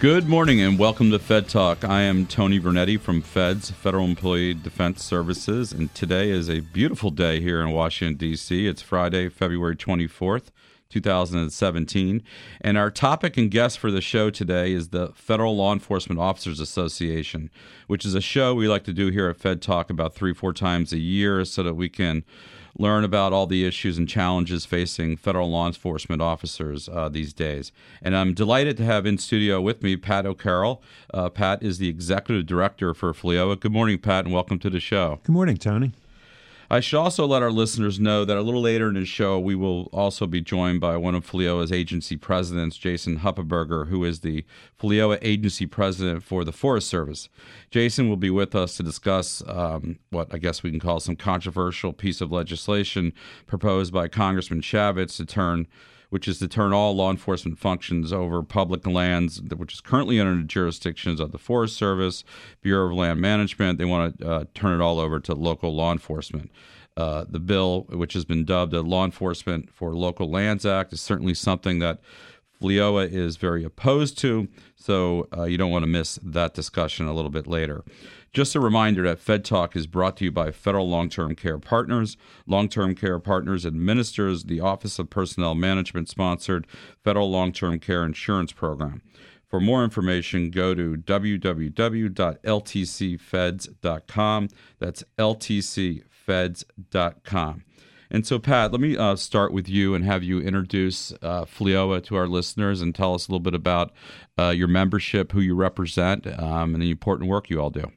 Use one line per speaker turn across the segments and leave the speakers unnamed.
Good morning and welcome to Fed Talk. I am Tony Vernetti from Feds, Federal Employee Defense Services, and today is a beautiful day here in Washington, D.C. It's Friday, February 24th, 2017. And our topic and guest for the show today is the Federal Law Enforcement Officers Association, which is a show we like to do here at Fed Talk about three, four times a year so that we can learn about all the issues and challenges facing federal law enforcement officers uh, these days. And I'm delighted to have in studio with me Pat O'Carroll. Uh, Pat is the executive director for FLEOA. Good morning, Pat, and welcome to the show.
Good morning, Tony.
I should also let our listeners know that a little later in the show, we will also be joined by one of FLEOA's agency presidents, Jason Huppenberger, who is the FLEOA agency president for the Forest Service. Jason will be with us to discuss um, what I guess we can call some controversial piece of legislation proposed by Congressman Chaffetz to turn which is to turn all law enforcement functions over public lands, which is currently under the jurisdictions of the Forest Service, Bureau of Land Management. They want to uh, turn it all over to local law enforcement. Uh, the bill, which has been dubbed a Law Enforcement for Local Lands Act, is certainly something that FLEOA is very opposed to, so uh, you don't want to miss that discussion a little bit later. Just a reminder that Fed Talk is brought to you by Federal Long Term Care Partners. Long Term Care Partners administers the Office of Personnel Management sponsored Federal Long Term Care Insurance Program. For more information, go to www.ltcfeds.com. That's ltcfeds.com. And so, Pat, let me uh, start with you and have you introduce uh, FLEOA to our listeners and tell us a little bit about uh, your membership, who you represent, um, and the important work you all do.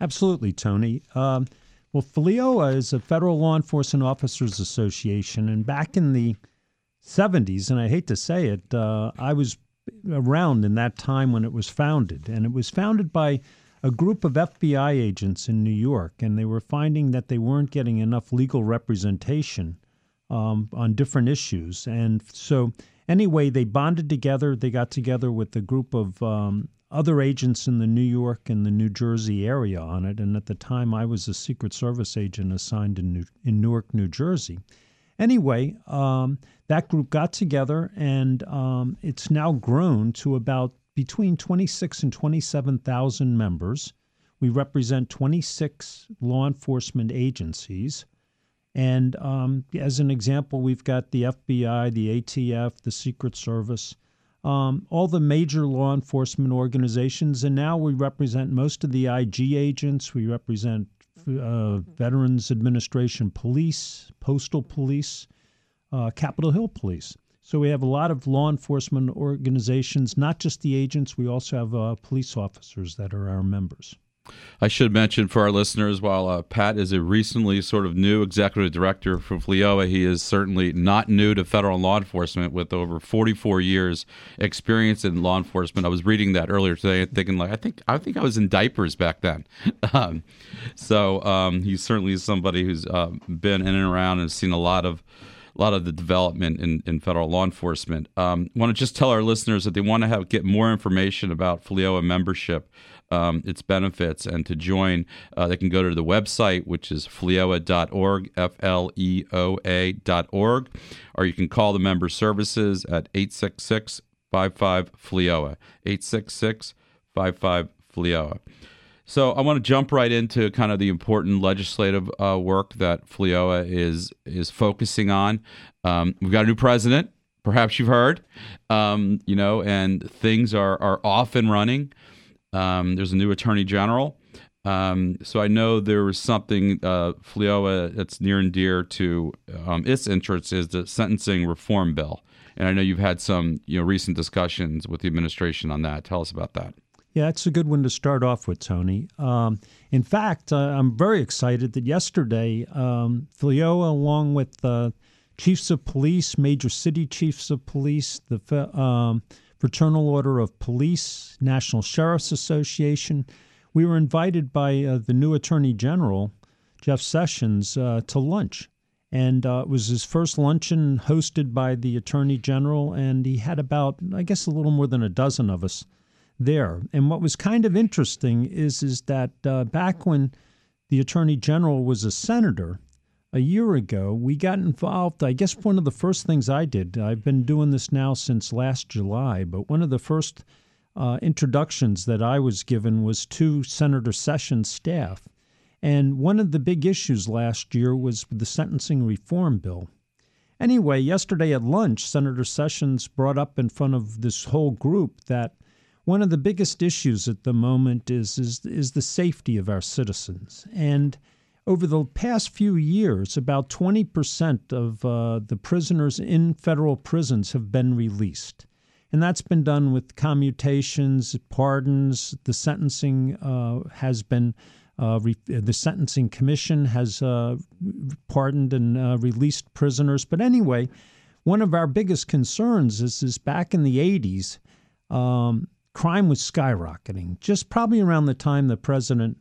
Absolutely, Tony. Um, well, FLEOA is a Federal Law Enforcement Officers Association, and back in the 70s, and I hate to say it, uh, I was around in that time when it was founded, and it was founded by a group of FBI agents in New York, and they were finding that they weren't getting enough legal representation um, on different issues. And so, anyway, they bonded together. They got together with a group of um, other agents in the New York and the New Jersey area on it. And at the time, I was a Secret Service agent assigned in, New- in Newark, New Jersey. Anyway, um, that group got together, and um, it's now grown to about between 26 and 27,000 members. We represent 26 law enforcement agencies. And um, as an example, we've got the FBI, the ATF, the Secret Service, um, all the major law enforcement organizations. And now we represent most of the IG agents. We represent uh, Veterans Administration Police, Postal Police, uh, Capitol Hill Police. So we have a lot of law enforcement organizations, not just the agents. We also have uh, police officers that are our members.
I should mention for our listeners, while uh, Pat is a recently sort of new executive director for FLEOA, he is certainly not new to federal law enforcement with over 44 years experience in law enforcement. I was reading that earlier today and thinking like, I think I think I was in diapers back then. um, so um, he's certainly somebody who's uh, been in and around and seen a lot of a lot of the development in, in federal law enforcement. Um, want to just tell our listeners that they want to have get more information about FLEOA membership, um, its benefits, and to join, uh, they can go to the website, which is fleoa.org, F L E O A.org, or you can call the member services at 866 55 FLEOA, 866 55 FLEOA. So I want to jump right into kind of the important legislative uh, work that FLEOA is is focusing on. Um, we've got a new president. Perhaps you've heard, um, you know, and things are are off and running. Um, there's a new attorney general. Um, so I know there was something uh, FLEOA that's near and dear to um, its interests is the sentencing reform bill and I know you've had some you know recent discussions with the administration on that. Tell us about that.
Yeah, that's a good one to start off with, Tony. Um, in fact, uh, I'm very excited that yesterday, um, along with uh, chiefs of police, major city chiefs of police, the um, Fraternal Order of Police, National Sheriff's Association, we were invited by uh, the new Attorney General, Jeff Sessions, uh, to lunch. And uh, it was his first luncheon hosted by the Attorney General, and he had about, I guess, a little more than a dozen of us there. And what was kind of interesting is is that uh, back when the Attorney General was a senator a year ago, we got involved. I guess one of the first things I did, I've been doing this now since last July, but one of the first uh, introductions that I was given was to Senator Sessions' staff. And one of the big issues last year was the sentencing reform bill. Anyway, yesterday at lunch, Senator Sessions brought up in front of this whole group that one of the biggest issues at the moment is is is the safety of our citizens. And over the past few years, about 20% of uh, the prisoners in federal prisons have been released. And that's been done with commutations, pardons. The sentencing uh, has been, uh, re- the Sentencing Commission has uh, pardoned and uh, released prisoners. But anyway, one of our biggest concerns is, is back in the 80s, um, crime was skyrocketing, just probably around the time the President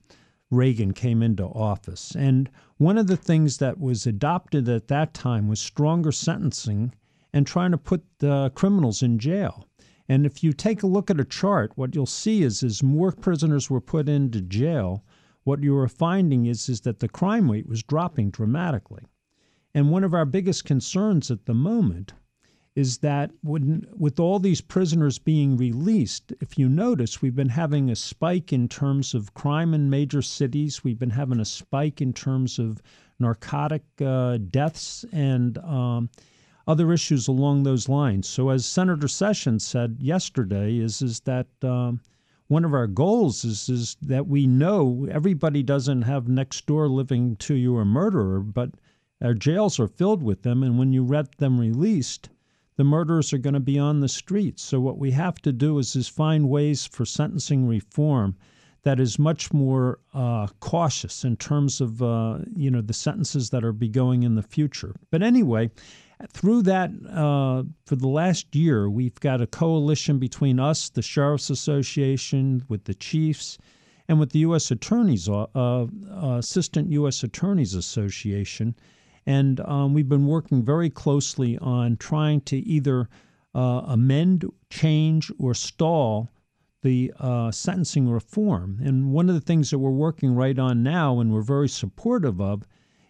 Reagan came into office. And one of the things that was adopted at that time was stronger sentencing and trying to put the criminals in jail. And if you take a look at a chart, what you'll see is as more prisoners were put into jail, what you were finding is, is that the crime rate was dropping dramatically. And one of our biggest concerns at the moment is that when, with all these prisoners being released, if you notice, we've been having a spike in terms of crime in major cities. We've been having a spike in terms of narcotic uh, deaths and um, other issues along those lines. So, as Senator Sessions said yesterday, is is that um, one of our goals is is that we know everybody doesn't have next door living to you a murderer, but our jails are filled with them, and when you let them released the murderers are going to be on the streets. So what we have to do is is find ways for sentencing reform that is much more uh, cautious in terms of uh, you know the sentences that are be going in the future. But anyway, through that uh, for the last year, we've got a coalition between us, the Sheriff's Association, with the chiefs, and with the U.S. Attorneys uh, uh, Assistant U.S. Attorneys Association and um, we've been working very closely on trying to either uh, amend, change, or stall the uh, sentencing reform. And one of the things that we're working right on now and we're very supportive of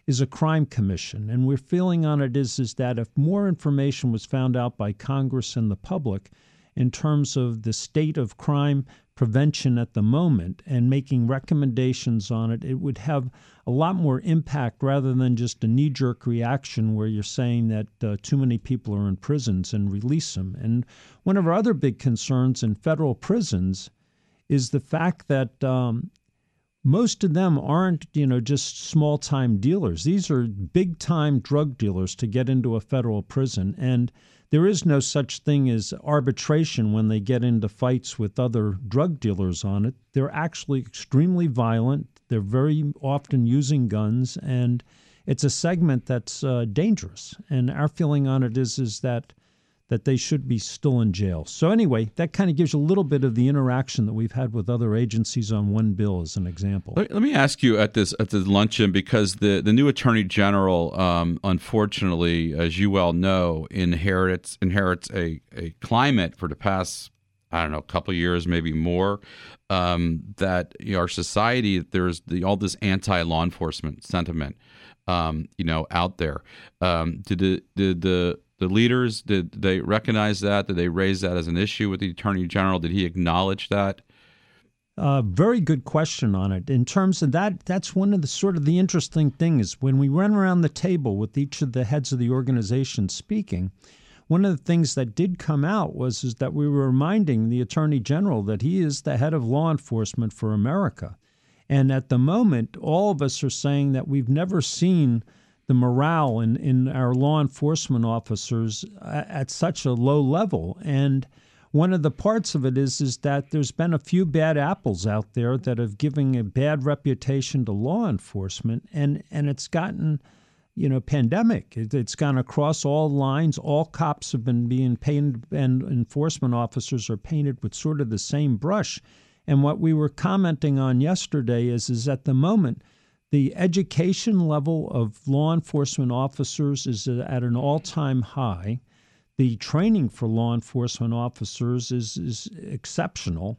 is a crime commission. And we're feeling on it is, is that if more information was found out by Congress and the public in terms of the state of crime prevention at the moment and making recommendations on it, it would have a lot more impact rather than just a knee jerk reaction where you're saying that uh, too many people are in prisons and release them. And one of our other big concerns in federal prisons is the fact that um, most of them aren't, you know, just small time dealers. These are big time drug dealers to get into a federal prison. And there is no such thing as arbitration when they get into fights with other drug dealers on it. They're actually extremely violent. They're very often using guns, and it's a segment that's uh, dangerous. And our feeling on it is is that that they should be still in jail. So anyway, that kind of gives you a little bit of the interaction that we've had with other agencies on one bill as an example.
Let, me ask you at this at the luncheon because the the new attorney general, um, unfortunately, as you well know, inherits inherits a, a climate for the past I don't know, a couple years, maybe more, um, that you know, our society there's the, all this anti law enforcement sentiment, um, you know, out there. Um, did the did the the leaders did they recognize that? Did they raise that as an issue with the attorney general? Did he acknowledge that?
Uh, very good question on it. In terms of that, that's one of the sort of the interesting things when we run around the table with each of the heads of the organization speaking. One of the things that did come out was is that we were reminding the attorney general that he is the head of law enforcement for America, and at the moment, all of us are saying that we've never seen the morale in, in our law enforcement officers uh, at such a low level. And one of the parts of it is is that there's been a few bad apples out there that have given a bad reputation to law enforcement, and and it's gotten you know, pandemic. It, has gone across all lines. All cops have been being painted, and enforcement officers are painted with sort of the same brush. And what we were commenting on yesterday is, is at the moment, the education level of law enforcement officers is at an all-time high. The training for law enforcement officers is, is exceptional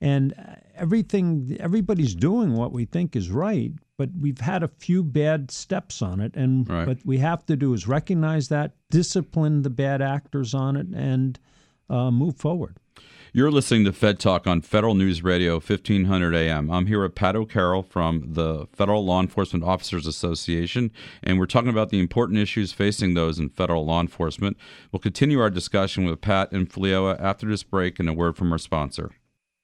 and everything everybody's doing what we think is right but we've had a few bad steps on it and right. what we have to do is recognize that discipline the bad actors on it and uh, move forward
you're listening to Fed Talk on Federal News Radio 1500 AM. I'm here with Pat O'Carroll from the Federal Law Enforcement Officers Association, and we're talking about the important issues facing those in federal law enforcement. We'll continue our discussion with Pat and Fleoa after this break and a word from our sponsor.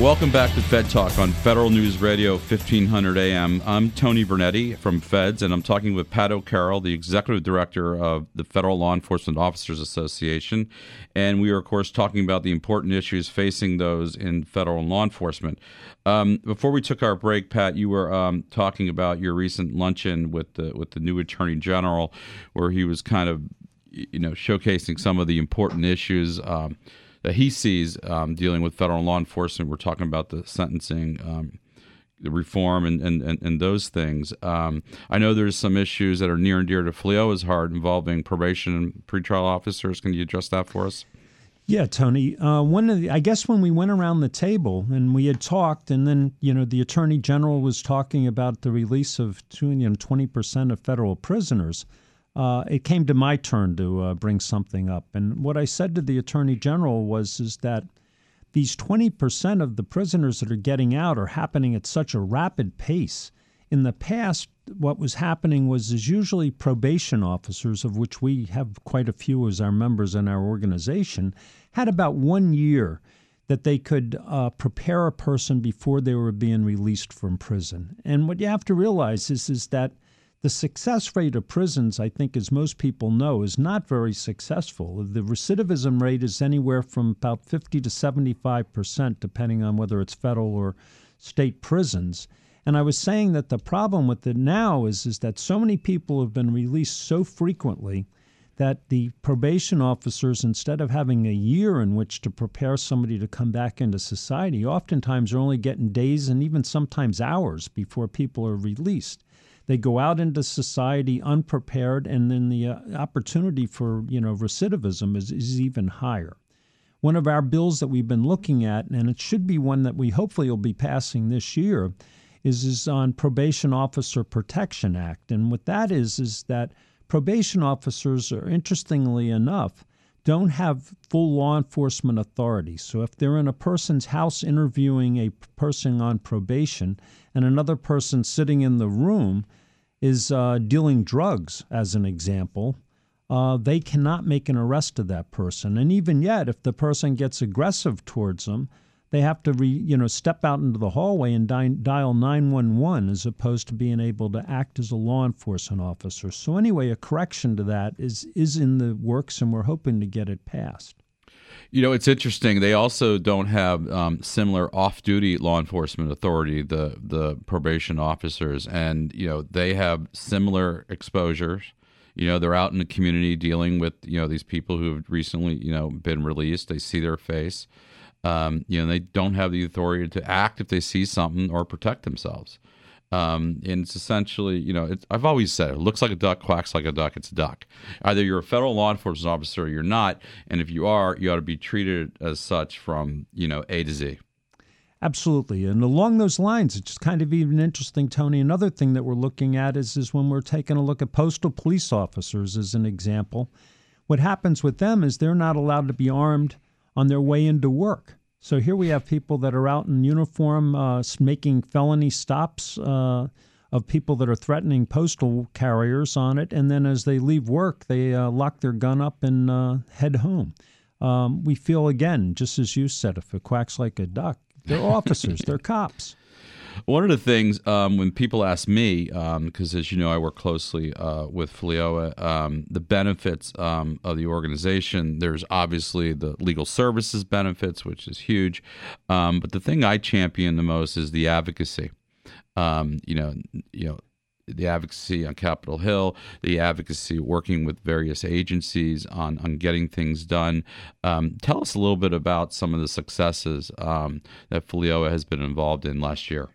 Welcome back to Fed Talk on Federal News Radio 1500 AM. I'm Tony Vernetti from Feds, and I'm talking with Pat O'Carroll, the Executive Director of the Federal Law Enforcement Officers Association. And we are, of course, talking about the important issues facing those in federal law enforcement. Um, before we took our break, Pat, you were um, talking about your recent luncheon with the with the new Attorney General, where he was kind of, you know, showcasing some of the important issues. Um, that he sees um, dealing with federal law enforcement. We're talking about the sentencing. Um, the reform and, and, and, and those things. Um, I know there's some issues that are near and dear to Fleoa's heart involving probation and pretrial officers. Can you address that for us?
Yeah, Tony. Uh, one of the, I guess when we went around the table and we had talked, and then you know the attorney general was talking about the release of you know twenty percent of federal prisoners uh, it came to my turn to uh, bring something up. And what I said to the attorney general was is that these 20% of the prisoners that are getting out are happening at such a rapid pace. In the past, what was happening was is usually probation officers, of which we have quite a few as our members in our organization, had about one year that they could uh, prepare a person before they were being released from prison. And what you have to realize is, is that – the success rate of prisons, I think, as most people know, is not very successful. The recidivism rate is anywhere from about 50 to 75 percent, depending on whether it's federal or state prisons. And I was saying that the problem with it now is, is that so many people have been released so frequently that the probation officers, instead of having a year in which to prepare somebody to come back into society, oftentimes are only getting days and even sometimes hours before people are released. They go out into society unprepared, and then the uh, opportunity for you know recidivism is, is even higher. One of our bills that we've been looking at, and it should be one that we hopefully will be passing this year, is, is on Probation Officer Protection Act. And what that is is that probation officers are interestingly enough don't have full law enforcement authority. So if they're in a person's house interviewing a person on probation and another person sitting in the room is uh, dealing drugs, as an example, uh, they cannot make an arrest of that person. And even yet, if the person gets aggressive towards them, they have to re, you know step out into the hallway and dial 911 as opposed to being able to act as a law enforcement officer. So anyway, a correction to that is is in the works, and we're hoping to get it passed.
You know, it's interesting. They also don't have um, similar off-duty law enforcement authority, the the probation officers, and you know they have similar exposures. You know, they're out in the community dealing with you know these people who have recently you know been released. They see their face. Um, you know, they don't have the authority to act if they see something or protect themselves. Um, and it's essentially, you know, I've always said it looks like a duck, quacks like a duck. It's a duck. Either you're a federal law enforcement officer or you're not. And if you are, you ought to be treated as such from, you know, A to Z.
Absolutely. And along those lines, it's kind of even interesting, Tony. Another thing that we're looking at is, is when we're taking a look at postal police officers as an example. What happens with them is they're not allowed to be armed on their way into work. So here we have people that are out in uniform uh, making felony stops uh, of people that are threatening postal carriers on it. And then as they leave work, they uh, lock their gun up and uh, head home. Um, we feel, again, just as you said, if it quacks like a duck, they're officers, they're cops.
One of the things um, when people ask me, because um, as you know, I work closely uh, with FLEOA, um, the benefits um, of the organization. There's obviously the legal services benefits, which is huge, um, but the thing I champion the most is the advocacy. Um, you know, you know, the advocacy on Capitol Hill, the advocacy working with various agencies on, on getting things done. Um, tell us a little bit about some of the successes um, that FLEOA has been involved in last year.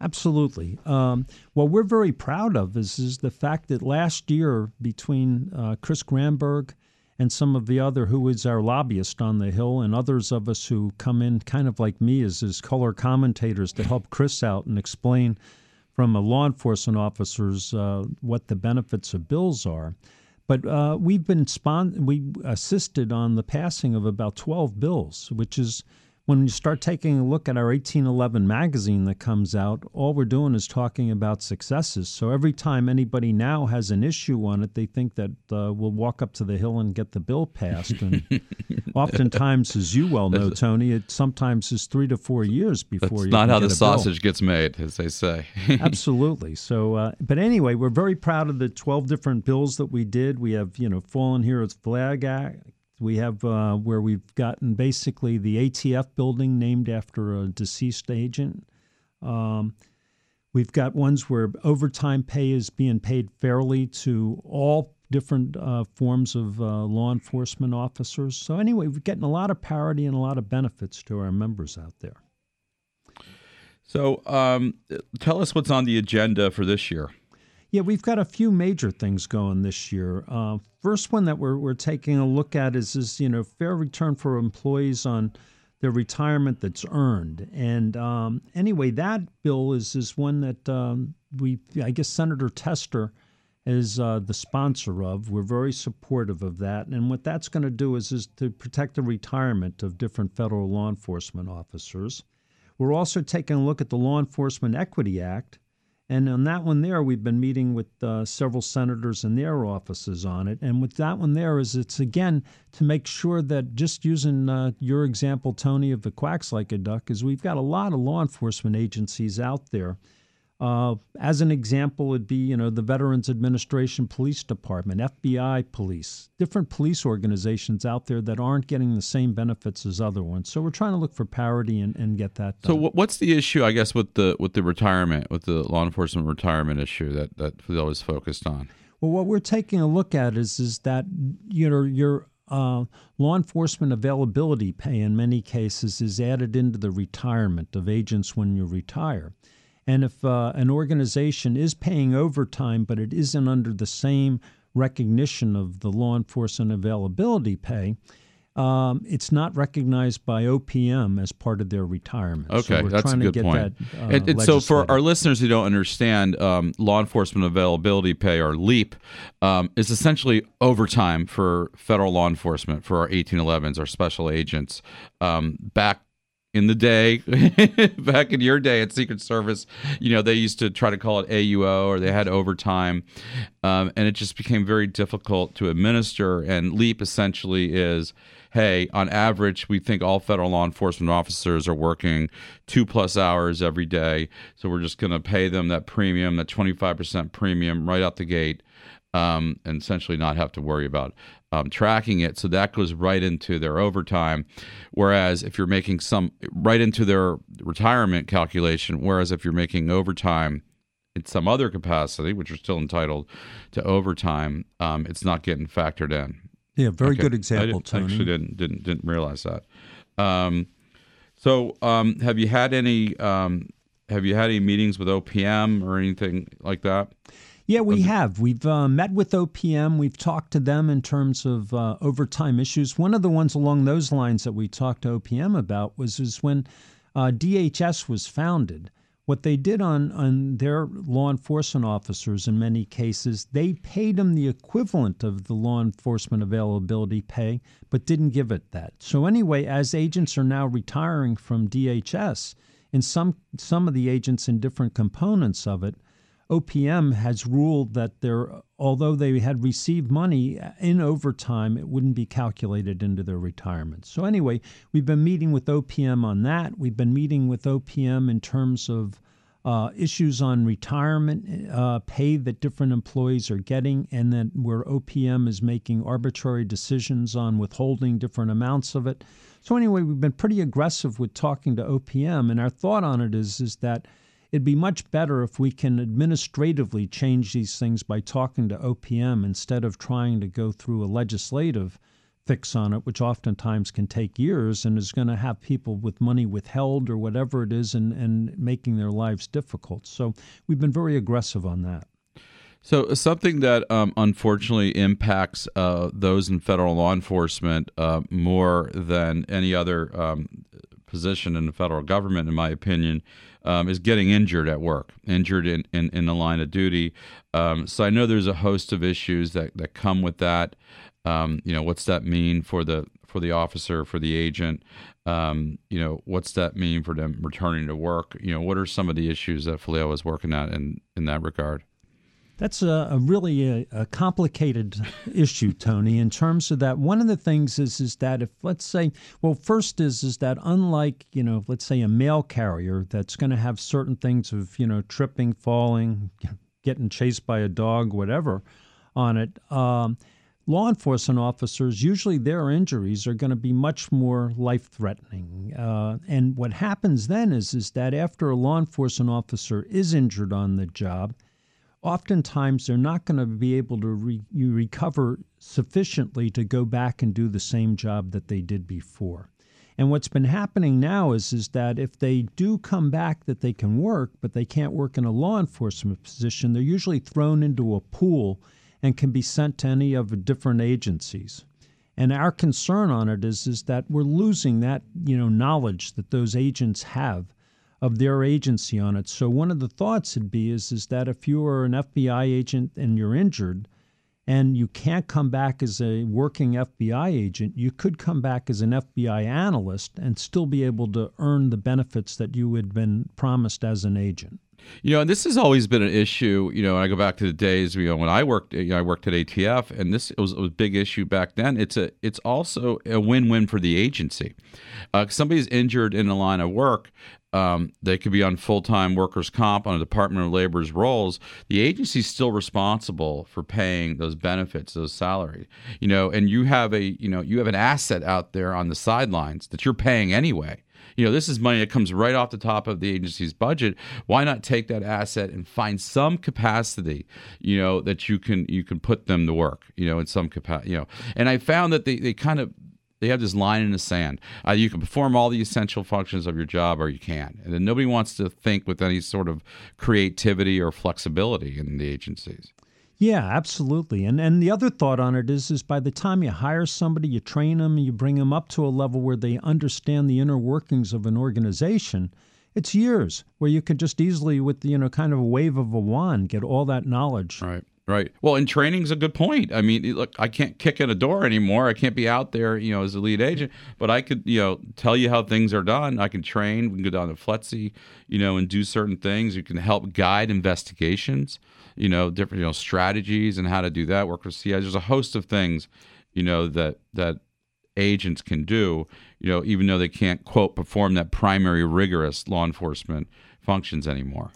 Absolutely. Um, what we're very proud of is, is the fact that last year, between uh, Chris Granberg and some of the other who is our lobbyist on the Hill, and others of us who come in kind of like me as his color commentators to help Chris out and explain from a law enforcement officers uh, what the benefits of bills are. But uh, we've been spon- we assisted on the passing of about 12 bills, which is when you start taking a look at our 1811 magazine that comes out, all we're doing is talking about successes. So every time anybody now has an issue on it, they think that uh, we'll walk up to the hill and get the bill passed. And oftentimes, as you well know, Tony, it sometimes is three to four years before
That's
you.
not how the
bill.
sausage gets made, as they say.
Absolutely. So, uh, but anyway, we're very proud of the 12 different bills that we did. We have, you know, Fallen Heroes Flag Act, we have uh, where we've gotten basically the ATF building named after a deceased agent. Um, we've got ones where overtime pay is being paid fairly to all different uh, forms of uh, law enforcement officers. So, anyway, we're getting a lot of parity and a lot of benefits to our members out there.
So, um, tell us what's on the agenda for this year.
Yeah, we've got a few major things going this year. Uh, first one that we're, we're taking a look at is, is, you know, fair return for employees on their retirement that's earned. And um, anyway, that bill is, is one that um, we, I guess Senator Tester is uh, the sponsor of. We're very supportive of that. And what that's going to do is, is to protect the retirement of different federal law enforcement officers. We're also taking a look at the Law Enforcement Equity Act and on that one there, we've been meeting with uh, several senators in their offices on it. And with that one there, is it's again to make sure that just using uh, your example, Tony, of the quacks like a duck, is we've got a lot of law enforcement agencies out there uh, as an example, it would be you know the Veterans Administration Police Department, FBI Police, different police organizations out there that aren't getting the same benefits as other ones. So we're trying to look for parity and, and get that.
Done. So what's the issue? I guess with the with the retirement, with the law enforcement retirement issue that that Phil is focused on.
Well, what we're taking a look at is is that you know your uh, law enforcement availability pay in many cases is added into the retirement of agents when you retire. And if uh, an organization is paying overtime, but it isn't under the same recognition of the law enforcement availability pay, um, it's not recognized by OPM as part of their retirement.
Okay,
so
that's a good point. That, uh, and, and so, for our listeners who don't understand, um, law enforcement availability pay, or LEAP, um, is essentially overtime for federal law enforcement for our 1811s, our special agents. Um, back in the day, back in your day at Secret Service, you know, they used to try to call it AUO or they had overtime. Um, and it just became very difficult to administer. And LEAP essentially is hey, on average, we think all federal law enforcement officers are working two plus hours every day. So we're just going to pay them that premium, that 25% premium right out the gate. Um, and essentially not have to worry about um, tracking it. So that goes right into their overtime. Whereas if you're making some right into their retirement calculation, whereas if you're making overtime in some other capacity, which are still entitled to overtime, um, it's not getting factored in.
Yeah, very okay. good example,
I. Actually, didn't didn't didn't realize that. Um, so, um, have you had any um, have you had any meetings with OPM or anything like that?
Yeah, we have. We've uh, met with OPM. We've talked to them in terms of uh, overtime issues. One of the ones along those lines that we talked to OPM about was is when uh, DHS was founded, what they did on, on their law enforcement officers in many cases, they paid them the equivalent of the law enforcement availability pay, but didn't give it that. So anyway, as agents are now retiring from DHS, and some some of the agents in different components of it, OPM has ruled that they're, although they had received money in overtime, it wouldn't be calculated into their retirement. So, anyway, we've been meeting with OPM on that. We've been meeting with OPM in terms of uh, issues on retirement uh, pay that different employees are getting, and that where OPM is making arbitrary decisions on withholding different amounts of it. So anyway, we've been pretty aggressive with talking to OPM, and our thought on it is is that it'd be much better if we can administratively change these things by talking to OPM instead of trying to go through a legislative fix on it, which oftentimes can take years and is going to have people with money withheld or whatever it is and, and making their lives difficult. So we've been very aggressive on that.
So, something that um, unfortunately impacts uh, those in federal law enforcement uh, more than any other um, position in the federal government, in my opinion, um, is getting injured at work, injured in, in, in the line of duty. Um, so I know there's a host of issues that, that come with that. Um, you know, what's that mean for the for the officer, for the agent? Um, you know, what's that mean for them returning to work? You know, what are some of the issues that FLEO is working at in, in that regard?
That's a, a really a, a, complicated issue, Tony. In terms of that, one of the things is is that if let's say, well, first is is that unlike you know, let's say a mail carrier that's going to have certain things of you know tripping, falling, getting chased by a dog, whatever, on it. Um, law enforcement officers usually their injuries are going to be much more life threatening. Uh, and what happens then is is that after a law enforcement officer is injured on the job oftentimes they're not going to be able to re- recover sufficiently to go back and do the same job that they did before. And what's been happening now is, is that if they do come back that they can work, but they can't work in a law enforcement position, they're usually thrown into a pool and can be sent to any of the different agencies. And our concern on it is, is that we're losing that you know knowledge that those agents have of their agency on it. So one of the thoughts would be is is that if you are an FBI agent and you're injured and you can't come back as a working FBI agent, you could come back as an FBI analyst and still be able to earn the benefits that you had been promised as an agent.
You know, and this has always been an issue. You know, I go back to the days you know when I worked. You know, I worked at ATF, and this was, was a big issue back then. It's a it's also a win win for the agency. Uh, somebody's injured in the line of work, um, they could be on full time workers' comp on a Department of Labor's rolls. The agency's still responsible for paying those benefits, those salaries. You know, and you have a you know you have an asset out there on the sidelines that you're paying anyway. You know, this is money that comes right off the top of the agency's budget. Why not take that asset and find some capacity, you know, that you can you can put them to work, you know, in some capacity, you know. And I found that they, they kind of they have this line in the sand. Uh, you can perform all the essential functions of your job, or you can't. And then nobody wants to think with any sort of creativity or flexibility in the agencies.
Yeah, absolutely. And and the other thought on it is is by the time you hire somebody, you train them, you bring them up to a level where they understand the inner workings of an organization. It's years where you could just easily, with you know, kind of a wave of a wand, get all that knowledge.
Right. Right. Well, and training's a good point. I mean, look, I can't kick in a door anymore. I can't be out there, you know, as a lead agent, but I could, you know, tell you how things are done. I can train. We can go down to FLETC, you know, and do certain things. You can help guide investigations, you know, different, you know, strategies and how to do that. Work with CIs. There's a host of things, you know, that that agents can do, you know, even though they can't quote perform that primary rigorous law enforcement functions anymore.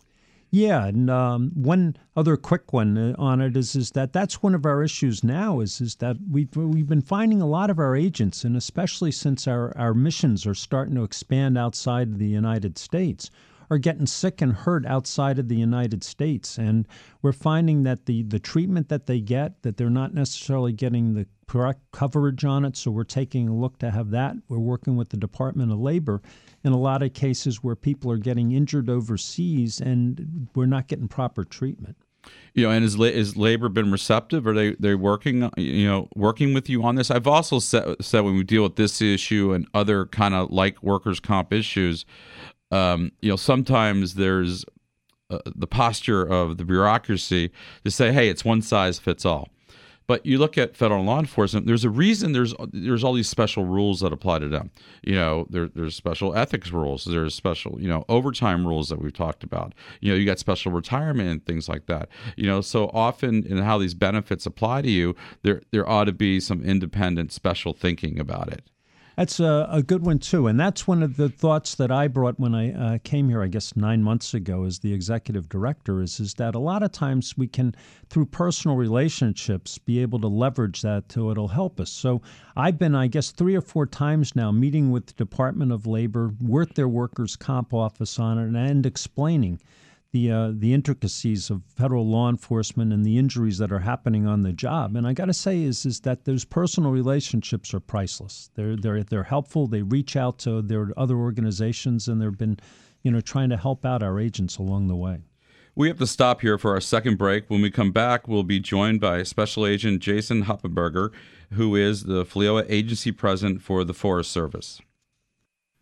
Yeah, and um, one other quick one uh, on it is is that that's one of our issues now is is that we've we've been finding a lot of our agents, and especially since our our missions are starting to expand outside of the United States, are getting sick and hurt outside of the United States, and we're finding that the the treatment that they get that they're not necessarily getting the coverage on it. So we're taking a look to have that. We're working with the Department of Labor in a lot of cases where people are getting injured overseas and we're not getting proper treatment.
You know, and has, is labor been receptive? Are they they working you know working with you on this? I've also said, said when we deal with this issue and other kind of like workers' comp issues, um, you know, sometimes there's uh, the posture of the bureaucracy to say, "Hey, it's one size fits all." But you look at federal law enforcement. There's a reason. There's there's all these special rules that apply to them. You know, there, there's special ethics rules. There's special you know overtime rules that we've talked about. You know, you got special retirement and things like that. You know, so often in how these benefits apply to you, there there ought to be some independent special thinking about it.
That's a, a, good one too, and that's one of the thoughts that I brought when I uh, came here. I guess nine months ago, as the executive director, is is that a lot of times we can, through personal relationships, be able to leverage that to it'll help us. So I've been, I guess, three or four times now meeting with the Department of Labor, with their workers' comp office on it, and explaining the uh, the intricacies of federal law enforcement and the injuries that are happening on the job. And I got to say is is that those personal relationships are priceless. They're they're they're helpful. They reach out to their other organizations and they've been, you know, trying to help out our agents along the way.
We have to stop here for our second break. When we come back, we'll be joined by Special Agent Jason Huppenberger, who is the FLEOA Agency President for the Forest Service.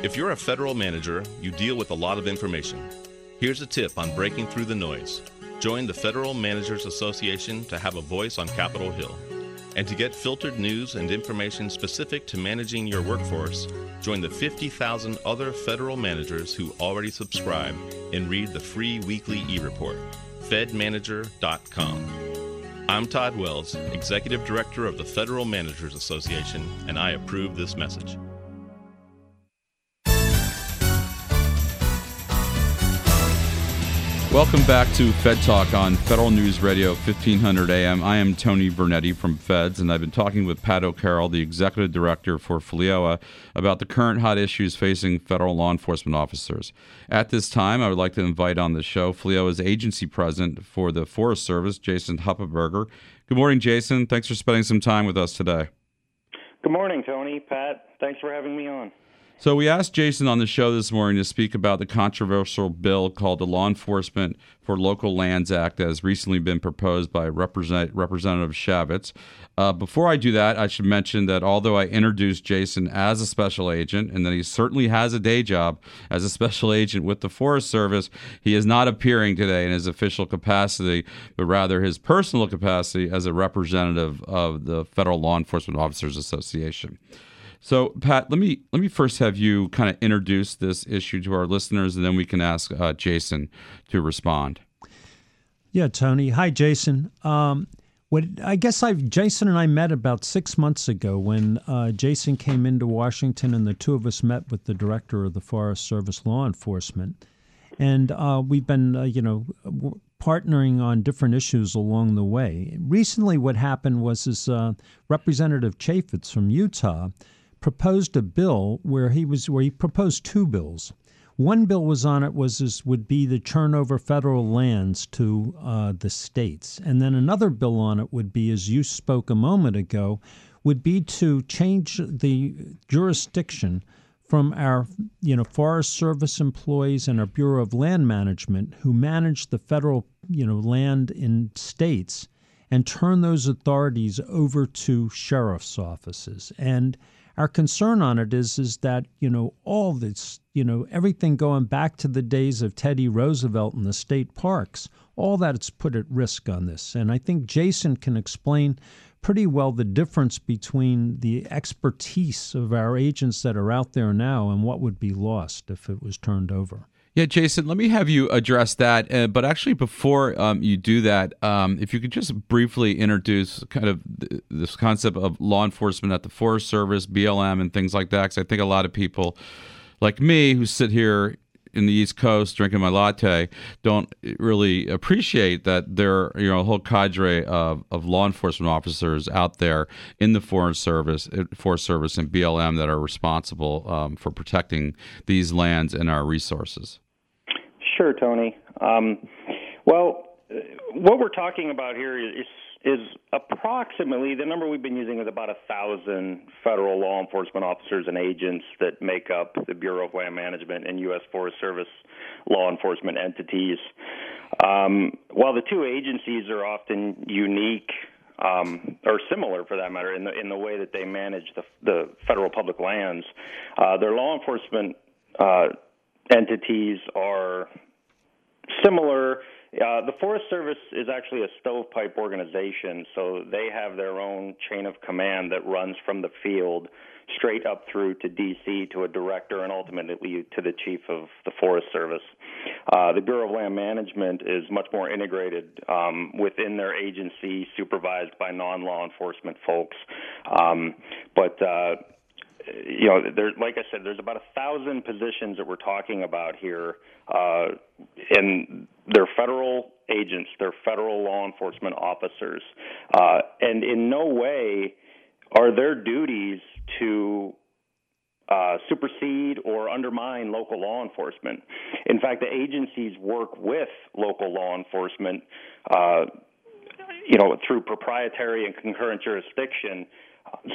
If you're a federal manager, you deal with a lot of information. Here's a tip on breaking through the noise. Join the Federal Managers Association to have a voice on Capitol Hill. And to get filtered news and information specific to managing your workforce, join the 50,000 other federal managers who already subscribe and read the free weekly e report. FedManager.com. I'm Todd Wells, Executive Director of the Federal Managers Association, and I approve this message.
Welcome back to Fed Talk on Federal News Radio 1500 AM. I am Tony Vernetti from Feds, and I've been talking with Pat O'Carroll, the Executive Director for FLEOA, about the current hot issues facing federal law enforcement officers. At this time, I would like to invite on the show FLEOA's Agency President for the Forest Service, Jason Huppenberger. Good morning, Jason. Thanks for spending some time with us today.
Good morning, Tony. Pat, thanks for having me on.
So we asked Jason on the show this morning to speak about the controversial bill called the Law Enforcement for Local Lands Act that has recently been proposed by Represent- Representative Chaffetz. Uh, before I do that, I should mention that although I introduced Jason as a special agent and that he certainly has a day job as a special agent with the Forest Service, he is not appearing today in his official capacity, but rather his personal capacity as a representative of the Federal Law Enforcement Officers Association. So, Pat, let me let me first have you kind of introduce this issue to our listeners, and then we can ask uh, Jason to respond.
Yeah, Tony. Hi, Jason. Um, what I guess I Jason and I met about six months ago when uh, Jason came into Washington, and the two of us met with the director of the Forest Service Law Enforcement, and uh, we've been, uh, you know. partnering on different issues along the way. Recently, what happened was this uh, Representative Chaffetz from Utah proposed a bill where he was where he proposed two bills. One bill was on it was this would be the turn over federal lands to uh, the states, and then another bill on it would be, as you spoke a moment ago, would be to change the jurisdiction from our you know Forest Service employees and our Bureau of Land Management who manage the federal you know land in states and turn those authorities over to sheriff's offices and our concern on it is is that you know all this you know everything going back to the days of Teddy Roosevelt and the state parks all that's put at risk on this and I think Jason can explain pretty well the difference between the expertise of our agents that are out there now and what would be lost if it was turned over.
Yeah, Jason, let me have you address that. Uh, but actually, before um, you do that, um, if you could just briefly introduce kind of th- this concept of law enforcement at the Forest Service, BLM, and things like that, because I think a lot of people like me who sit here in the East Coast drinking my latte don't really appreciate that there you know a whole cadre of, of law enforcement officers out there in the Forest Service, uh, Forest Service and BLM that are responsible um, for protecting these lands and our resources.
Sure, Tony. Um, well, what we're talking about here is is approximately the number we've been using is about a thousand federal law enforcement officers and agents that make up the Bureau of Land Management and U.S. Forest Service law enforcement entities. Um, while the two agencies are often unique um, or similar, for that matter, in the in the way that they manage the, the federal public lands, uh, their law enforcement uh, entities are similar uh, the Forest Service is actually a stovepipe organization, so they have their own chain of command that runs from the field straight up through to DC to a director and ultimately to the chief of the Forest Service. Uh, the Bureau of Land Management is much more integrated um, within their agency, supervised by non-law enforcement folks. Um, but uh, you know, there, like I said, there's about a thousand positions that we're talking about here, uh, and they're federal agents, they're federal law enforcement officers, uh, and in no way are their duties to uh, supersede or undermine local law enforcement. In fact, the agencies work with local law enforcement, uh, you know, through proprietary and concurrent jurisdiction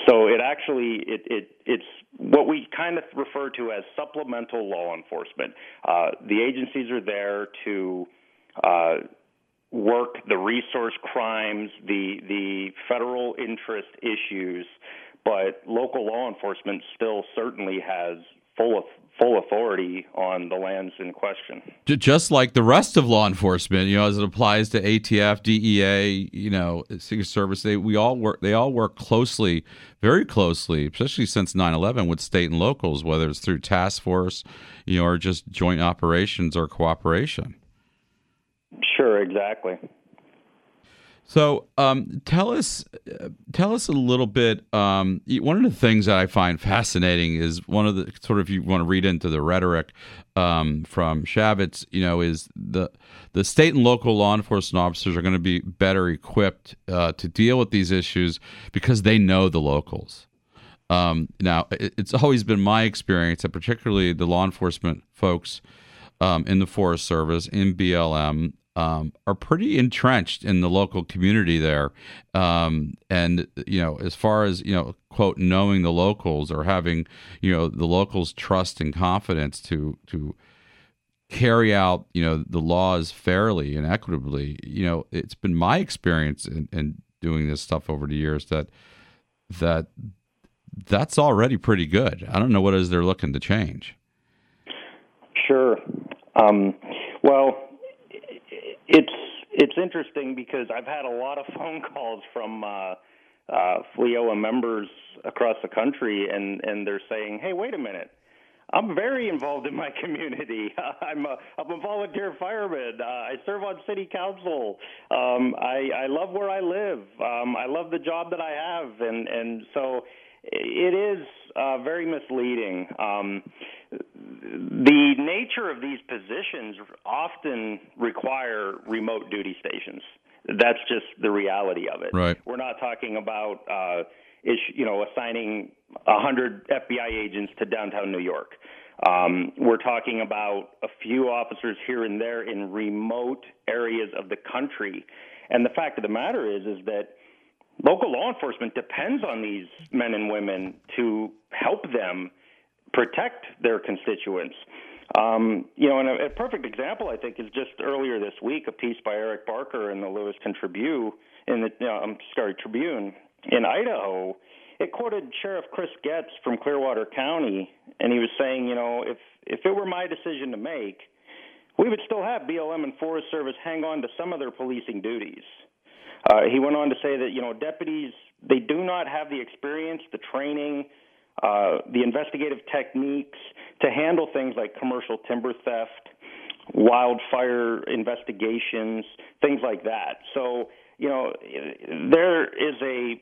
so it actually it, it it's what we kind of refer to as supplemental law enforcement. Uh, the agencies are there to uh, work the resource crimes, the the federal interest issues, but local law enforcement still certainly has full full authority on the lands in question.
Just like the rest of law enforcement, you know, as it applies to ATF, DEA, you know, Secret Service, they we all work. They all work closely, very closely, especially since 9/11 with state and locals, whether it's through task force, you know, or just joint operations or cooperation.
Sure, exactly.
So, um, tell us, tell us a little bit. Um, one of the things that I find fascinating is one of the sort of you want to read into the rhetoric um, from Chaffetz. You know, is the the state and local law enforcement officers are going to be better equipped uh, to deal with these issues because they know the locals. Um, now, it's always been my experience that particularly the law enforcement folks um, in the Forest Service, in BLM, um, are pretty entrenched in the local community there. Um, and, you know, as far as, you know, quote, knowing the locals or having, you know, the locals' trust and confidence to, to, carry out you know the laws fairly and equitably you know it's been my experience in, in doing this stuff over the years that that that's already pretty good. I don't know what is they're looking to change.
Sure. Um, well it's it's interesting because I've had a lot of phone calls from uh, uh, FLEOA members across the country, and and they're saying, "Hey, wait a minute." I'm very involved in my community. I'm a I'm a volunteer fireman. Uh, I serve on city council. Um, I I love where I live. Um, I love the job that I have, and and so it is uh, very misleading. Um, the nature of these positions often require remote duty stations. That's just the reality of it.
Right.
We're not talking about uh, is you know assigning a hundred FBI agents to downtown New York. Um, we're talking about a few officers here and there in remote areas of the country. And the fact of the matter is, is that local law enforcement depends on these men and women to help them protect their constituents. Um, you know, and a, a, perfect example, I think, is just earlier this week, a piece by Eric Barker in the Lewiston Tribune, in the, I'm sorry, Tribune in Idaho. It quoted Sheriff Chris Goetz from Clearwater County, and he was saying, you know, if if it were my decision to make, we would still have BLM and Forest Service hang on to some of their policing duties. Uh, he went on to say that you know deputies they do not have the experience, the training, uh, the investigative techniques to handle things like commercial timber theft, wildfire investigations, things like that. So you know there is a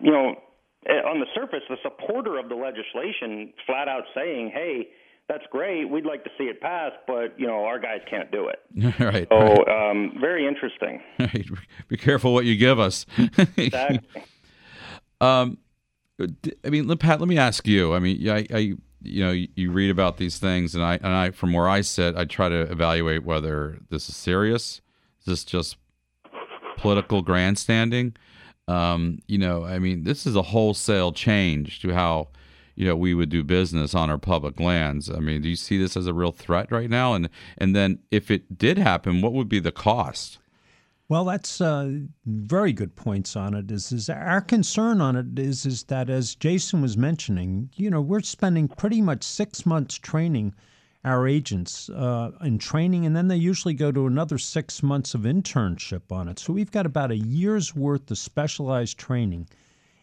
you know on the surface the supporter of the legislation flat out saying, hey that's great. We'd like to see it pass, but you know our guys can't do it.
right.
So
right.
um, very interesting.
Be careful what you give us.
Exactly.
um, I mean, Pat, let me ask you. I mean, I, I you know, you read about these things, and I, and I, from where I sit, I try to evaluate whether this is serious. Is this just political grandstanding? Um, you know, I mean, this is a wholesale change to how you know we would do business on our public lands. I mean, do you see this as a real threat right now? And and then if it did happen, what would be the cost?
Well, that's uh, very good points on it. Is is our concern on it is is that as Jason was mentioning, you know, we're spending pretty much six months training our agents uh, in training, and then they usually go to another six months of internship on it. So we've got about a year's worth of specialized training.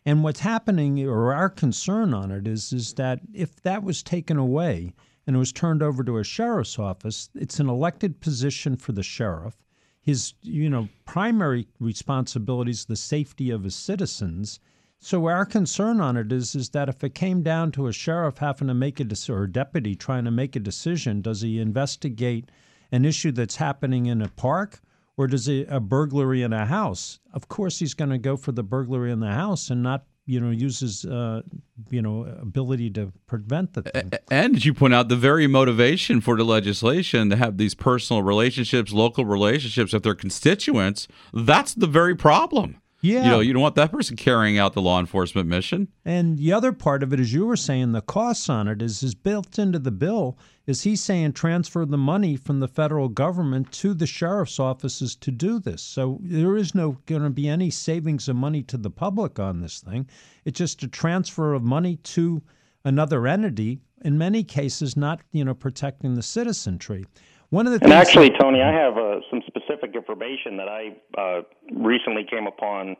And what's happening, or our concern on it, is is that if that was taken away and it was turned over to a sheriff's office, it's an elected position for the sheriff his you know primary responsibility is the safety of his citizens. So our concern on it is is that if it came down to a sheriff having to make a decision or a deputy trying to make a decision, does he investigate an issue that's happening in a park or does he a burglary in a house? Of course, he's going to go for the burglary in the house and not you know uses uh, you know ability to prevent the thing.
And as you point out, the very motivation for the legislation to have these personal relationships, local relationships with their constituents, that's the very problem.
Yeah.
You know, you don't want that person carrying out the law enforcement mission.
And the other part of it, as you were saying, the costs on it is is built into the bill. Is he saying transfer the money from the federal government to the sheriff's offices to do this? So there is no going to be any savings of money to the public on this thing. It's just a transfer of money to another entity. In many cases, not you know protecting the citizenry. One of the
and actually, Tony, I have uh, some information that I uh, recently came upon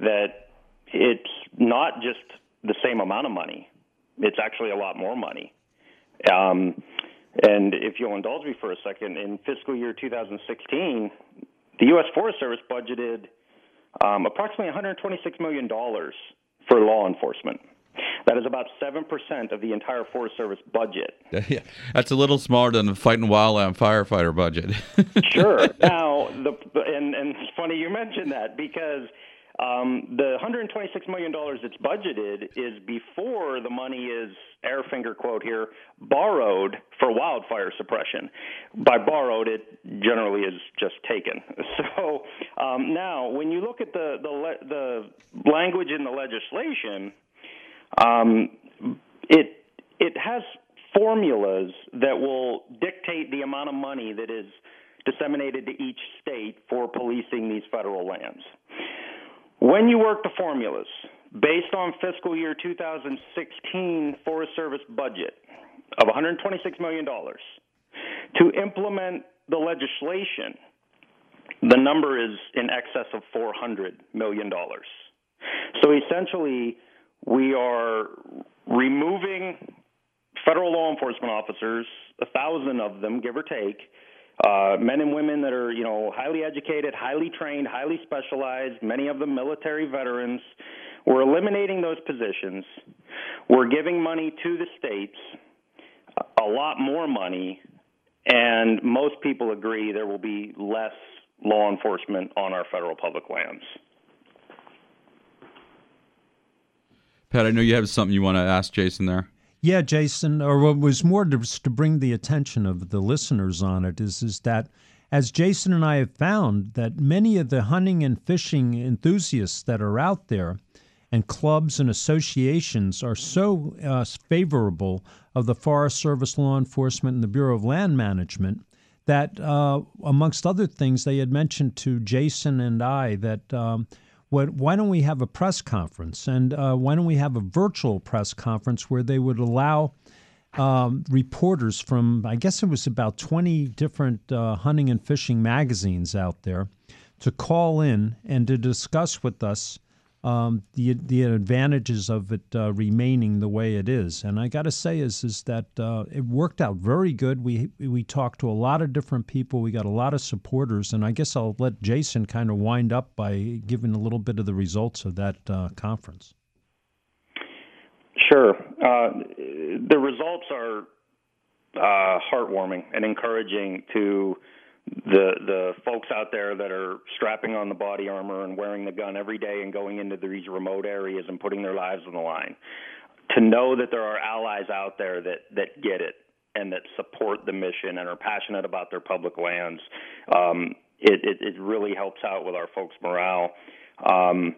that it's not just the same amount of money; it's actually a lot more money. Um, and if you'll indulge me for a second, in fiscal year 2016, the U.S. Forest Service budgeted um, approximately 126 million dollars for law enforcement. That is about seven percent of the entire Forest Service budget.
Yeah, that's a little smaller than the fighting wildland firefighter budget.
sure. Now, the, and and it's funny you mentioned that because um, the 126 million dollars that's budgeted is before the money is air finger quote here borrowed for wildfire suppression. By borrowed, it generally is just taken. So um, now, when you look at the the, le- the language in the legislation um, it it has formulas that will dictate the amount of money that is disseminated to each state for policing these federal lands. When you work the formulas based on fiscal year 2016 Forest Service budget of $126 million to implement the legislation, the number is in excess of $400 million. So essentially, we are removing federal law enforcement officers, a thousand of them, give or take, uh, men and women that are, you know, highly educated, highly trained, highly specialized, many of them military veterans. We're eliminating those positions. We're giving money to the states, a lot more money, and most people agree there will be less law enforcement on our federal public lands.
Pat, I know you have something you want to ask Jason there.
Yeah, Jason, or what was more to, to bring the attention of the listeners on it is is that as Jason and I have found that many of the hunting and fishing enthusiasts that are out there and clubs and associations are so uh, favorable of the Forest Service, law enforcement, and the Bureau of Land Management that, uh, amongst other things, they had mentioned to Jason and I that um, what, why don't we have a press conference? And uh, why don't we have a virtual press conference where they would allow um, reporters from, I guess it was about 20 different uh, hunting and fishing magazines out there, to call in and to discuss with us um, the the advantages of it uh, remaining the way it is. And I got to say is is that uh, it worked out very good. We we talked to a lot of different people. We got a lot of supporters, and I guess I'll let Jason kind of wind up by giving a little bit of the results of that uh, conference.
Sure. Uh, the results are uh, heartwarming and encouraging to the the folks out there that are strapping on the body armor and wearing the gun every day and going into these remote areas and putting their lives on the line. To know that there are allies out there that that get it and that support the mission and are passionate about their public lands, um, it, it, it really helps out with our folks' morale. Um,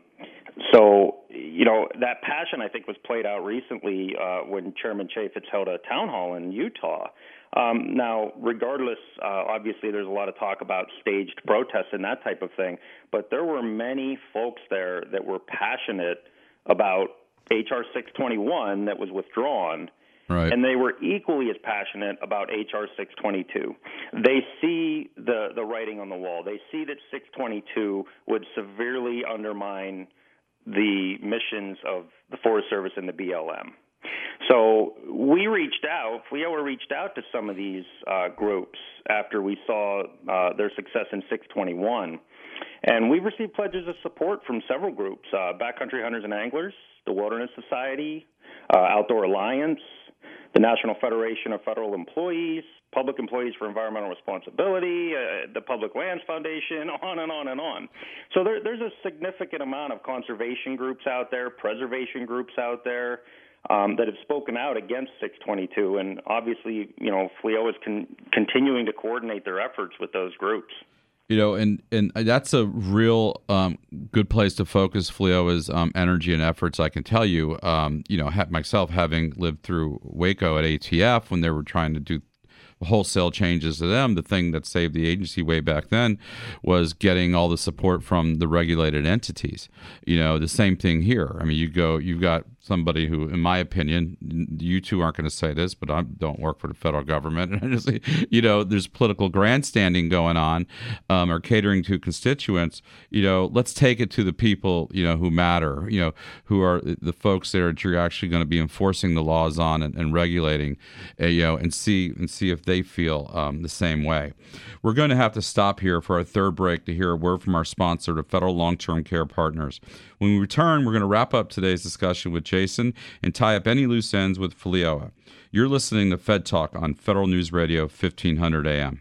so, you know, that passion I think was played out recently uh, when Chairman Chaffetz held a town hall in Utah. Um, now, regardless, uh, obviously there's a lot of talk about staged protests and that type of thing, but there were many folks there that were passionate about HR 621 that was withdrawn
Right.
And they were equally as passionate about HR 622. They see the, the writing on the wall. They see that 622 would severely undermine the missions of the Forest Service and the BLM. So we reached out, FLEOA reached out to some of these uh, groups after we saw uh, their success in 621. And we received pledges of support from several groups uh, Backcountry Hunters and Anglers, the Wilderness Society, uh, Outdoor Alliance, the National Federation of Federal Employees, Public Employees for Environmental Responsibility, uh, the Public Lands Foundation, on and on and on. So there, there's a significant amount of conservation groups out there, preservation groups out there. Um, that have spoken out against 622, and obviously, you know, FLEOA is con- continuing to coordinate their efforts with those groups.
You know, and and that's a real um, good place to focus FLEOA's um, energy and efforts. I can tell you, um, you know, ha- myself having lived through Waco at ATF when they were trying to do wholesale changes to them. The thing that saved the agency way back then was getting all the support from the regulated entities. You know, the same thing here. I mean, you go, you've got somebody who, in my opinion, you two aren't going to say this, but I don't work for the federal government. And I just, you know, there's political grandstanding going on um, or catering to constituents. You know, let's take it to the people, you know, who matter, you know, who are the folks that you're actually going to be enforcing the laws on and, and regulating, uh, you know, and see and see if they feel um, the same way. We're going to have to stop here for our third break to hear a word from our sponsor, the Federal Long Term Care Partners. When we return, we're going to wrap up today's discussion with Jason and tie up any loose ends with FLEOA. You're listening to Fed Talk on Federal News Radio 1500 AM.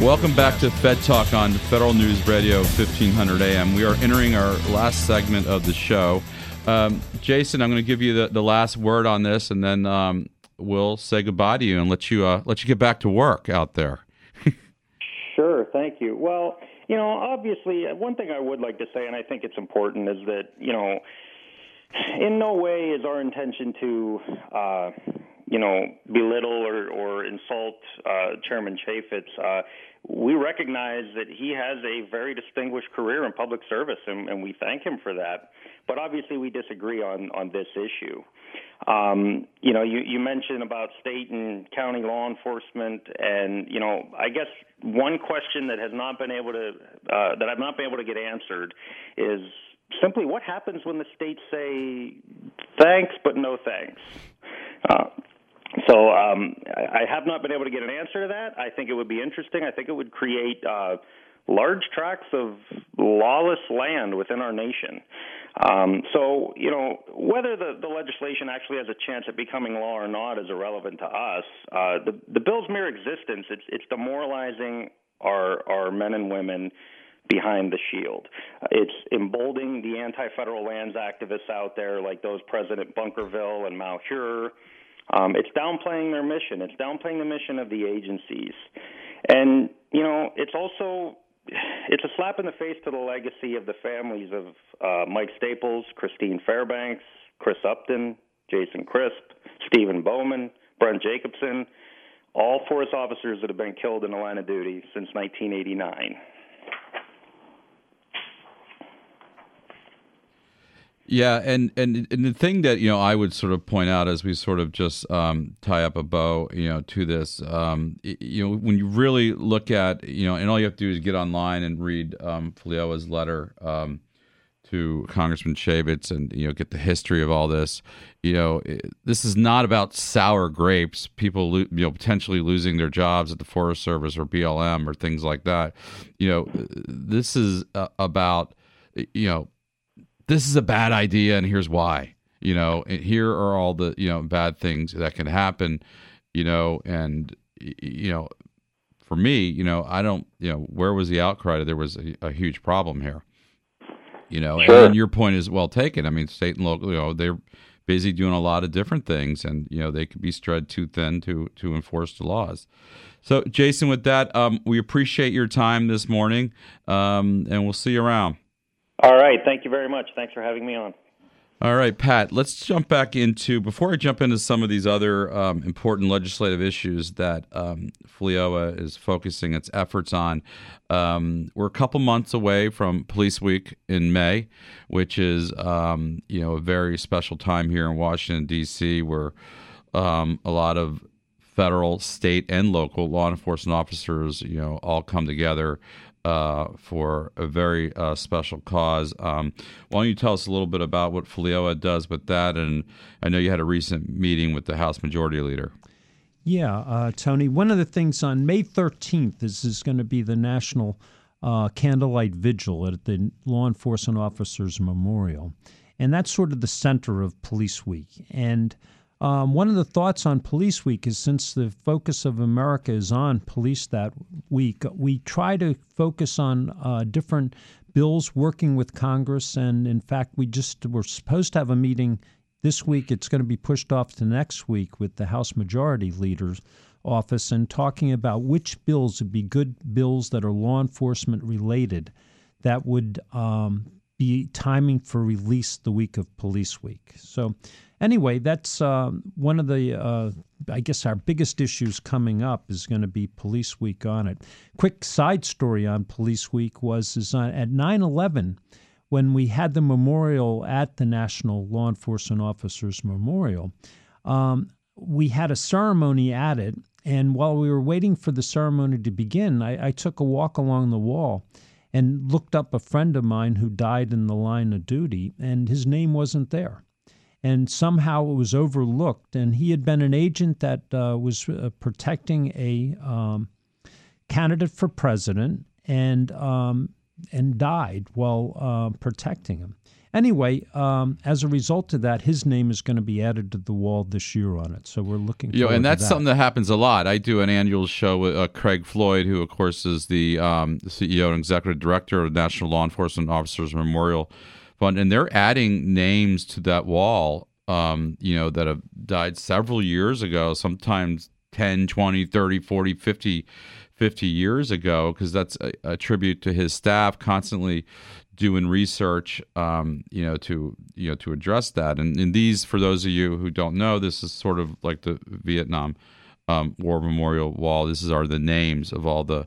Welcome back to Fed Talk on Federal News Radio 1500 AM. We are entering our last segment of the show. Um, Jason, I'm going to give you the, the last word on this, and then um, we'll say goodbye to you and let you uh, let you get back to work out there.
sure, thank you. Well, you know, obviously, uh, one thing I would like to say, and I think it's important, is that you know, in no way is our intention to. Uh, you know, belittle or, or insult uh, Chairman Chaffetz. Uh, we recognize that he has a very distinguished career in public service, and, and we thank him for that. But obviously, we disagree on on this issue. Um, you know, you, you mentioned about state and county law enforcement, and you know, I guess one question that has not been able to uh, that I've not been able to get answered is simply what happens when the states say thanks but no thanks. Uh, so um, I have not been able to get an answer to that. I think it would be interesting. I think it would create uh, large tracts of lawless land within our nation. Um, so, you know, whether the, the legislation actually has a chance at becoming law or not is irrelevant to us. Uh, the, the bill's mere existence, it's, it's demoralizing our, our men and women behind the shield. It's emboldening the anti federal lands activists out there, like those President Bunkerville and Malheur. Um, it's downplaying their mission. It's downplaying the mission of the agencies, and you know, it's also it's a slap in the face to the legacy of the families of uh, Mike Staples, Kristine Fairbanks, Chris Upton, Jason Crisp, Stephen Bowman, Brent Jacobson, all forest officers that have been killed in the line of duty since 1989.
Yeah, and, and and the thing that you know I would sort of point out as we sort of just um, tie up a bow, you know, to this, um, you know, when you really look at, you know, and all you have to do is get online and read um, letter um, to Congressman Chaffetz and you know get the history of all this. You know, this is not about sour grapes. People, you know, potentially losing their jobs at the Forest Service or BLM or things like that. You know, this is uh, about you know this is a bad idea and here's why. You know here are all the you know bad things that can happen you know and you know for me you know i don't you know where was the outcry that there was a, a huge problem here? You know
sure.
and your point is well taken. I mean state and local you know they're busy doing a lot of different things and you know they could be spread too thin to to enforce the laws. So jason with that um, we appreciate your time this morning um, and we'll see you around
all right. Thank you very much. Thanks for having me on.
All right, Pat, let's jump back into, before I jump into some of these other um, important legislative issues that um, FLEOA is focusing its efforts on. Um, we're a couple months away from Police Week in May, which is, um, you know, a very special time here in Washington, D.C., where um, a lot of federal, state, and local law enforcement officers, you know, all come together uh, for a very uh, special cause. Um, why don't you tell us a little bit about what FLEOA does with that? And I know you had a recent meeting with the House Majority Leader.
Yeah, uh, Tony. One of the things on May 13th this is going to be the National uh, Candlelight Vigil at the Law Enforcement Officers Memorial. And that's sort of the center of Police Week. And um, one of the thoughts on Police Week is since the focus of America is on police that week, we try to focus on uh, different bills working with Congress. And in fact, we just were supposed to have a meeting this week. It's going to be pushed off to next week with the House Majority Leader's office and talking about which bills would be good bills that are law enforcement related that would um, be timing for release the week of Police Week. So anyway, that's uh, one of the, uh, I guess, our biggest issues coming up is going to be Police Week on it. Quick side story on Police Week was is on, at 9 11, when we had the memorial at the National Law Enforcement Officers Memorial, um, we had a ceremony at it. And while we were waiting for the ceremony to begin, I, I took a walk along the wall and looked up a friend of mine who died in the line of duty, and his name wasn't there and somehow it was overlooked. And he had been an agent that uh, was uh, protecting a um, candidate for president and um, and died while uh, protecting him. Anyway, um, as a result of that, his name is going to be added to the wall this year on it. So we're looking.
Yeah, and that's
that.
something that happens a lot. I do an annual show with uh, Craig Floyd, who of course is the, um, the CEO and executive director of the National Law Enforcement Officers Memorial and they're adding names to that wall. Um, you know, that have died several years ago, sometimes 10, 20, 30, 40, 50, 50 years ago, because that's a, a, tribute to his staff constantly doing research, um, you know, to you know to address that. And, and these, for those of you who don't know, this is sort of like the Vietnam um, War Memorial Wall. This is are the names of all the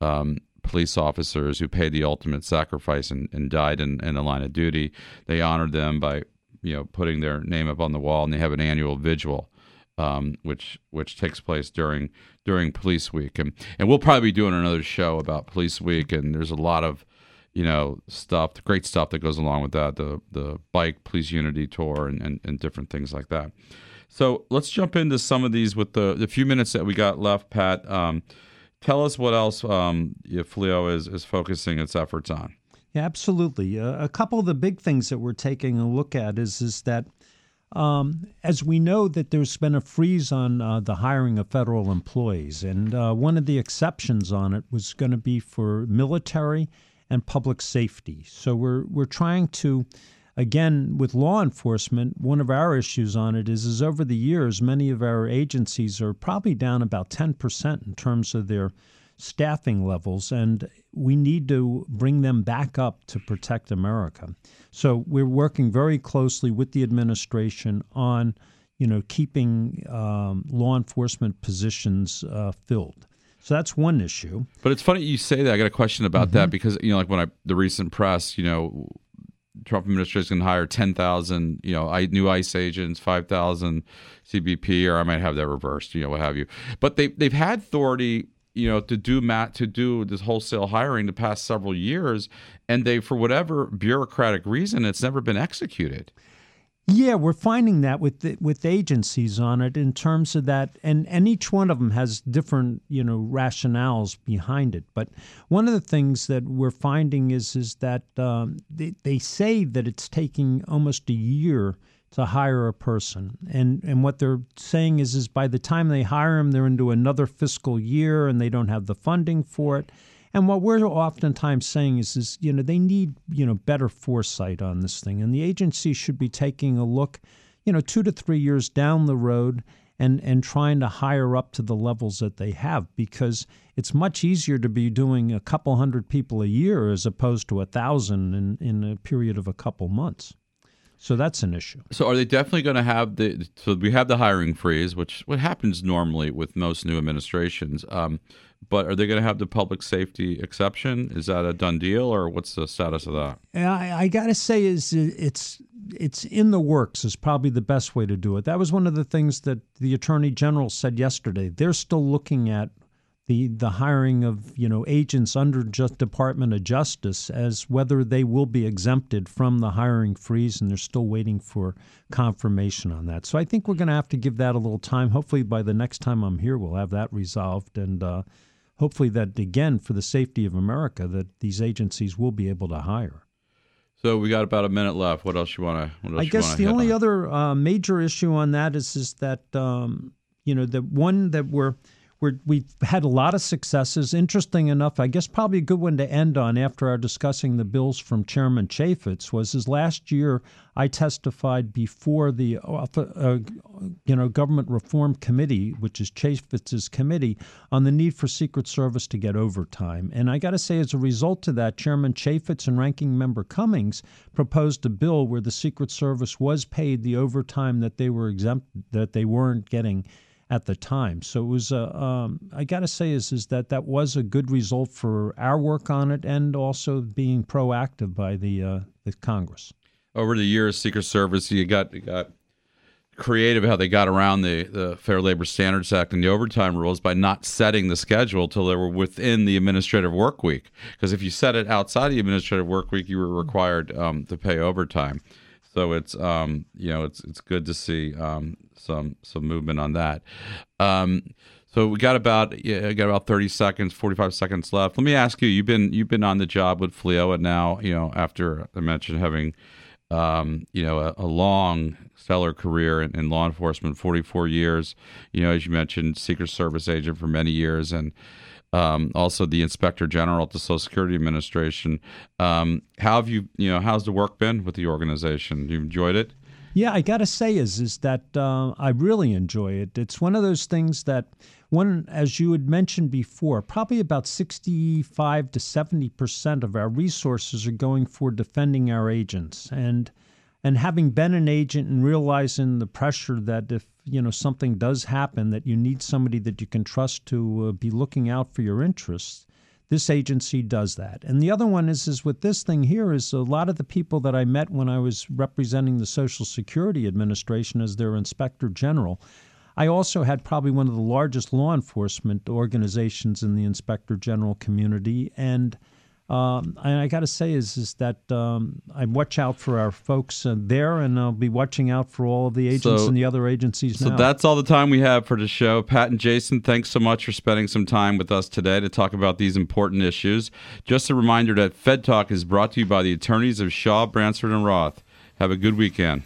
um, police officers who paid the ultimate sacrifice and, and died in, in the line of duty. They honored them by you know putting their name up on the wall, and they have an annual vigil. Um, which which takes place during during Police Week, and and we'll probably be doing another show about Police Week, and there's a lot of you know stuff, the great stuff that goes along with that, the the bike police unity tour, and and, and different things like that. So let's jump into some of these with the the few minutes that we got left, Pat. Um, Tell us what else um, FLEO is, is focusing its efforts on.
Yeah, absolutely. Uh, a couple of the big things that we're taking a look at is is that um, as we know that there's been a freeze on uh, the hiring of federal employees, and uh, one of the exceptions on it was going to be for military and public safety. So we're we're trying to again with law enforcement one of our issues on it is is over the years many of our agencies are probably down about 10% in terms of their staffing levels and we need to bring them back up to protect America. So we're working very closely with the administration on you know keeping um, law enforcement positions uh, filled. So that's one issue.
But it's funny you say that. I got a question about mm-hmm. that because you know, like when I the recent press, you know, Trump administration to hire 10,000, you know, new ICE agents, 5,000 CBP, or I might have that reversed, you know, what have you. But they they've had authority, you know, to do mat to do this wholesale hiring the past several years, and they, for whatever bureaucratic reason, it's never been executed.
Yeah, we're finding that with the, with agencies on it in terms of that, and and each one of them has different you know rationales behind it. But one of the things that we're finding is is that um, they they say that it's taking almost a year to hire a person, and and what they're saying is is by the time they hire them, they're into another fiscal year, and they don't have the funding for it. And what we're oftentimes saying is, is you know, they need you know better foresight on this thing, and the agency should be taking a look, you know, two to three years down the road, and and trying to hire up to the levels that they have, because it's much easier to be doing a couple hundred people a year as opposed to a thousand in in a period of a couple months. So that's an issue.
So are they definitely going to have the? So we have the hiring freeze, which what happens normally with most new administrations. Um, but are they going to have the public safety exception? Is that a done deal, or what's the status of that?
I, I got to say, is it's it's in the works. Is probably the best way to do it. That was one of the things that the attorney general said yesterday. They're still looking at the the hiring of you know agents under just Department of Justice as whether they will be exempted from the hiring freeze, and they're still waiting for confirmation on that. So I think we're going to have to give that a little time. Hopefully, by the next time I'm here, we'll have that resolved, and uh, hopefully, that again for the safety of America, that these agencies will be able to hire.
So we got about a minute left. What else you want to?
I guess the only on? other uh, major issue on that is is that um, you know the one that we're we're, we've had a lot of successes. Interesting enough, I guess probably a good one to end on after our discussing the bills from Chairman Chaffetz was his last year I testified before the uh, you know government reform committee, which is Chaffetz's committee, on the need for Secret Service to get overtime. And I got to say, as a result of that, Chairman Chaffetz and Ranking Member Cummings proposed a bill where the Secret Service was paid the overtime that they were exempt that they weren't getting at the time. So it was a, um, I got to say is is that that was a good result for our work on it, and also being proactive by the uh, the Congress.
Over the years, Secret Service, you got you got creative how they got around the, the Fair Labor Standards Act and the overtime rules by not setting the schedule till they were within the administrative work week. Because if you set it outside the administrative work week, you were required um, to pay overtime. So it's um, you know it's it's good to see um, some some movement on that. Um, so we got about yeah, got about thirty seconds, forty five seconds left. Let me ask you: you've been you've been on the job with FLEOA now. You know, after I mentioned having um, you know a, a, long stellar career in, in, law enforcement, forty four years. You know, as you mentioned, Secret Service agent for many years, and um, also the Inspector General at the Social Security Administration. Um, how have you you know how's the work been with the organization? You enjoyed it?
Yeah, I got to say is is that uh, I really enjoy it. It's one of those things that one, as you had mentioned before, probably about sixty-five to seventy percent of our resources are going for defending our agents, and and having been an agent and realizing the pressure that if you know something does happen, that you need somebody that you can trust to uh, be looking out for your interests this agency does that. And the other one is is with this thing here is a lot of the people that I met when I was representing the Social Security Administration as their inspector general. I also had probably one of the largest law enforcement organizations in the inspector general community and um, I got to say is is that um, I watch out for our folks uh, there, and I'll be watching out for all of the agents so, and the other agencies.
So
now.
that's all the time we have for the show. Pat and Jason, thanks so much for spending some time with us today to talk about these important issues. Just a reminder that Fed Talk is brought to you by the attorneys of Shaw, Bransford, and Roth. Have a good weekend.